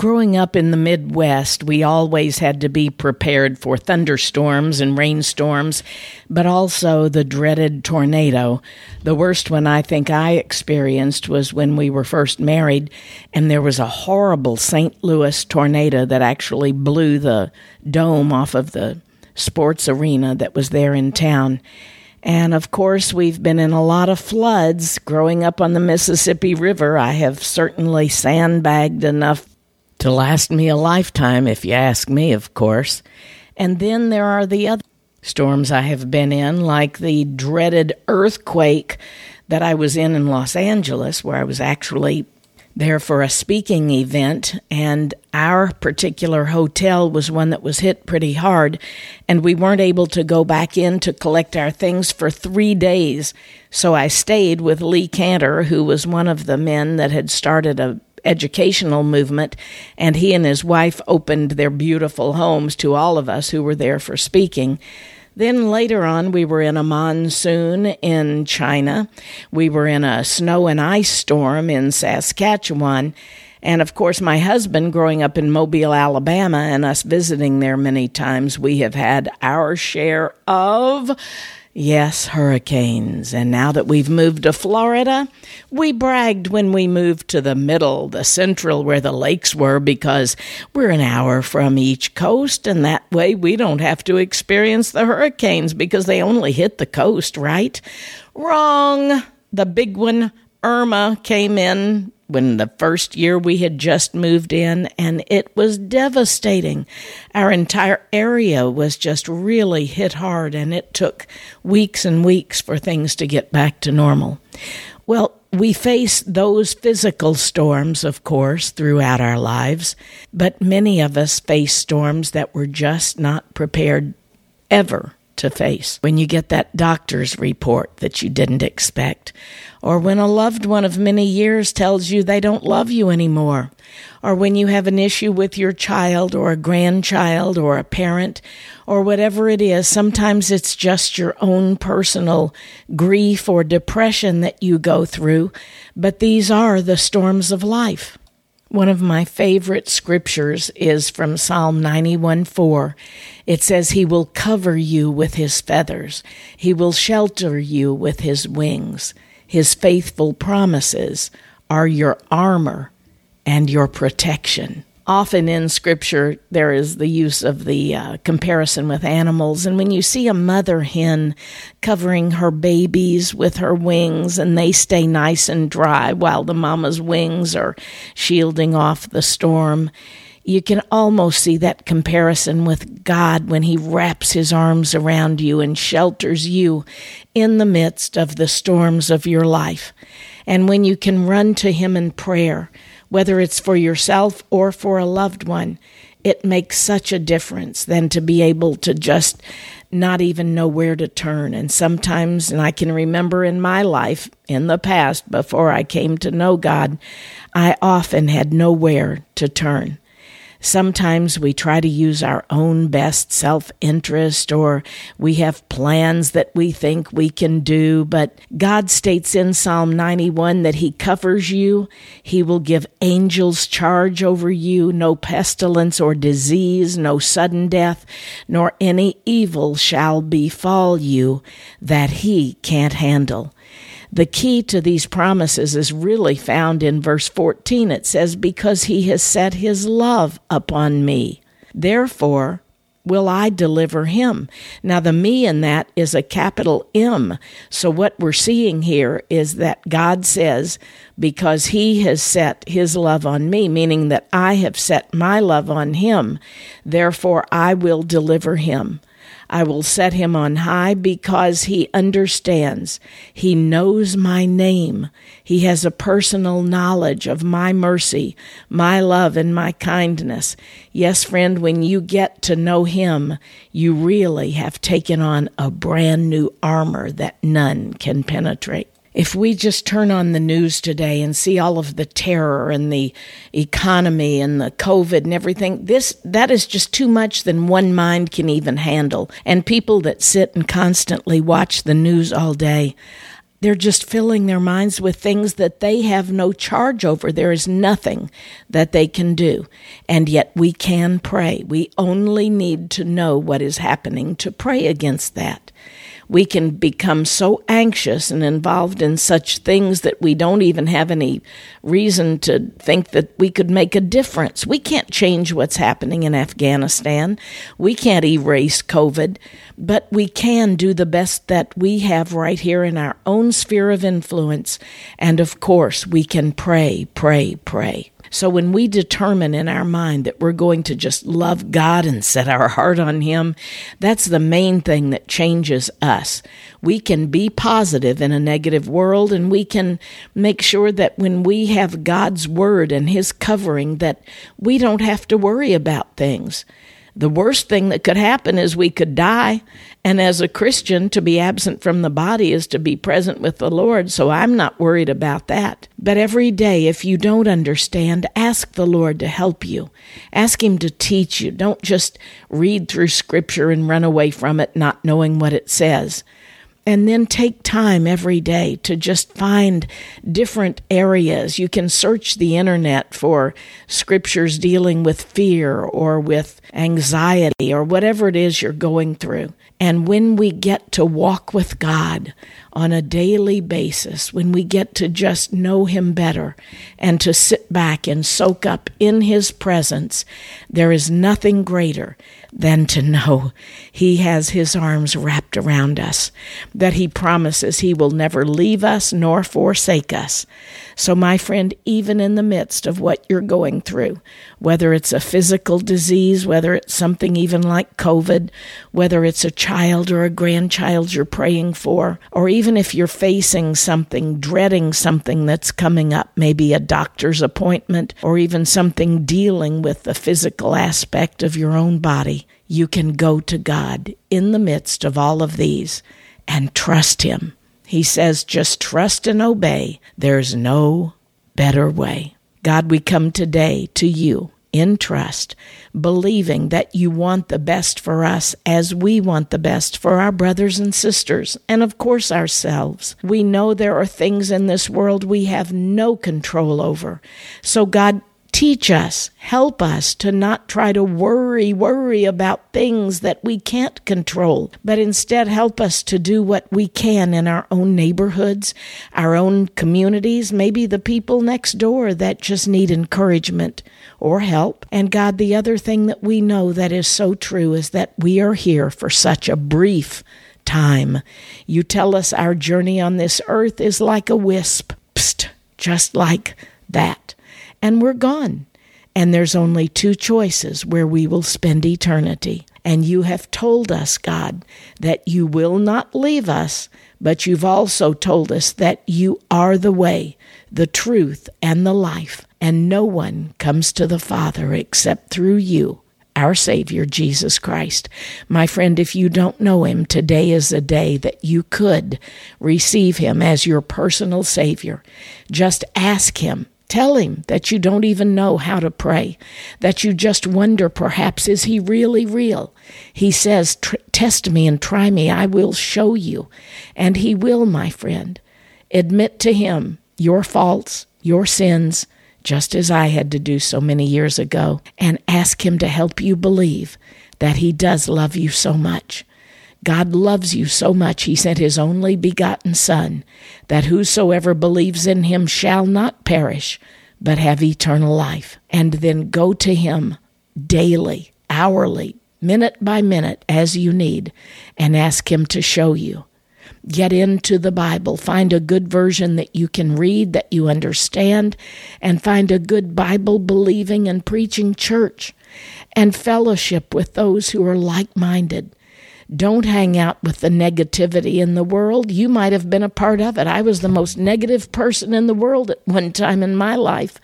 Growing up in the Midwest, we always had to be prepared for thunderstorms and rainstorms, but also the dreaded tornado. The worst one I think I experienced was when we were first married, and there was a horrible St. Louis tornado that actually blew the dome off of the sports arena that was there in town. And of course, we've been in a lot of floods. Growing up on the Mississippi River, I have certainly sandbagged enough to last me a lifetime, if you ask me, of course. And then there are the other storms I have been in, like the dreaded earthquake that I was in in Los Angeles, where I was actually there for a speaking event, and our particular hotel was one that was hit pretty hard, and we weren't able to go back in to collect our things for three days. So I stayed with Lee Canter, who was one of the men that had started a educational movement, and he and his wife opened their beautiful homes to all of us who were there for speaking. Then later on, we were in a monsoon in China. We were in a snow and ice storm in Saskatchewan. And of course, my husband, growing up in Mobile, Alabama, and us visiting there many times, we have had our share of Yes, hurricanes. And now that we've moved to Florida, we bragged when we moved to the middle, the central, where the lakes were, because we're an hour from each coast, and that way we don't have to experience the hurricanes because they only hit the coast, right? Wrong. The big one, Irma, came in when the first year we had just moved in, and it was devastating. Our entire area was just really hit hard, and it took weeks and weeks for things to get back to normal. Well, we face those physical storms, of course, throughout our lives, but many of us face storms that we're just not prepared ever to face. When you get that doctor's report that you didn't expect, or when a loved one of many years tells you they don't love you anymore, or when you have an issue with your child or a grandchild or a parent, or whatever it is, sometimes it's just your own personal grief or depression that you go through, but these are the storms of life. One of my favorite scriptures is from Psalm 91 4. It says, He will cover you with His feathers, He will shelter you with His wings. His faithful promises are your armor and your protection often in scripture there is the use of the uh, comparison with animals and when you see a mother hen covering her babies with her wings and they stay nice and dry while the mama's wings are shielding off the storm you can almost see that comparison with God when He wraps His arms around you and shelters you in the midst of the storms of your life. And when you can run to Him in prayer, whether it's for yourself or for a loved one, it makes such a difference than to be able to just not even know where to turn. And sometimes, and I can remember in my life in the past, before I came to know God, I often had nowhere to turn. Sometimes we try to use our own best self interest or we have plans that we think we can do, but God states in Psalm 91 that He covers you. He will give angels charge over you. No pestilence or disease, no sudden death, nor any evil shall befall you that He can't handle. The key to these promises is really found in verse 14. It says, Because he has set his love upon me. Therefore, will I deliver him. Now, the me in that is a capital M. So, what we're seeing here is that God says, because he has set his love on me, meaning that I have set my love on him, therefore I will deliver him. I will set him on high because he understands. He knows my name. He has a personal knowledge of my mercy, my love, and my kindness. Yes, friend, when you get to know him, you really have taken on a brand new armor that none can penetrate. If we just turn on the news today and see all of the terror and the economy and the COVID and everything, this that is just too much than one mind can even handle. And people that sit and constantly watch the news all day, they're just filling their minds with things that they have no charge over. There is nothing that they can do. And yet we can pray. We only need to know what is happening to pray against that we can become so anxious and involved in such things that we don't even have any reason to think that we could make a difference. We can't change what's happening in Afghanistan. We can't erase COVID, but we can do the best that we have right here in our own sphere of influence. And of course, we can pray, pray, pray. So when we determine in our mind that we're going to just love God and set our heart on Him, that's the main thing that changes us. We can be positive in a negative world and we can make sure that when we have God's Word and His covering that we don't have to worry about things. The worst thing that could happen is we could die. And as a Christian, to be absent from the body is to be present with the Lord. So I'm not worried about that. But every day, if you don't understand, ask the Lord to help you. Ask Him to teach you. Don't just read through Scripture and run away from it, not knowing what it says and then take time every day to just find different areas. You can search the internet for scriptures dealing with fear or with anxiety or whatever it is you're going through. And when we get to walk with God on a daily basis, when we get to just know Him better and to sit back and soak up in His presence, there is nothing greater than to know He has His arms wrapped around us, that He promises He will never leave us nor forsake us. So, my friend, even in the midst of what you're going through, whether it's a physical disease, whether it's something even like COVID, whether it's a child or a grandchild you're praying for, or even if you're facing something, dreading something that's coming up, maybe a doctor's appointment, or even something dealing with the physical aspect of your own body, you can go to God in the midst of all of these and trust Him he says, just trust and obey. There's no better way. God, we come today to you in trust, believing that you want the best for us as we want the best for our brothers and sisters, and of course ourselves. We know there are things in this world we have no control over. So, God, Teach us, help us to not try to worry, worry about things that we can't control, but instead help us to do what we can in our own neighborhoods, our own communities, maybe the people next door that just need encouragement or help. And God, the other thing that we know that is so true is that we are here for such a brief time. You tell us our journey on this earth is like a wisp, psst, just like and we're gone. And there's only two choices where we will spend eternity. And you have told us, God, that you will not leave us, but you've also told us that you are the way, the truth, and the life. And no one comes to the Father except through you, our Savior, Jesus Christ. My friend, if you don't know Him, today is a day that you could receive Him as your personal Savior. Just ask Him Tell him that you don't even know how to pray, that you just wonder perhaps, is he really real? He says, Test me and try me, I will show you. And he will, my friend. Admit to him your faults, your sins, just as I had to do so many years ago, and ask him to help you believe that he does love you so much God loves you so much, he sent his only begotten Son, that whosoever believes in him shall not perish, but have eternal life. And then go to him daily, hourly, minute by minute, as you need, and ask him to show you. Get into the Bible, find a good version that you can read, that you understand, and find a good Bible believing and preaching church, and fellowship with those who are like minded Don't hang out with the negativity in the world. You might have been a part of it. I was the most negative person in the world at one time in my life.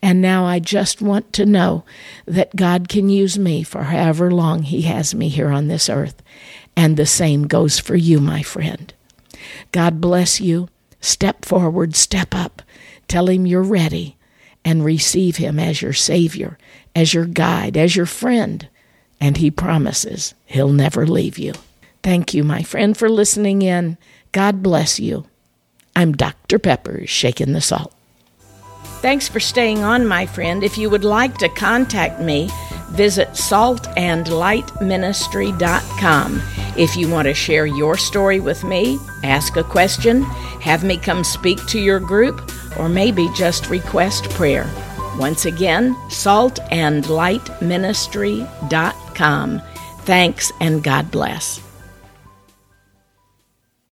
And now I just want to know that God can use me for however long He has me here on this earth. And the same goes for you, my friend. God bless you. Step forward, step up. Tell Him you're ready and receive Him as your Savior, as your guide, as your friend. And He promises He'll never leave you. Thank you, my friend, for listening in. God bless you. I'm Dr. Pepper, shaking the salt. Thanks for staying on, my friend. If you would like to contact me, visit saltandlightministry.com. If you want to share your story with me, ask a question, have me come speak to your group, or maybe just request prayer. Once again, saltandlightministry.com. Thanks and God bless.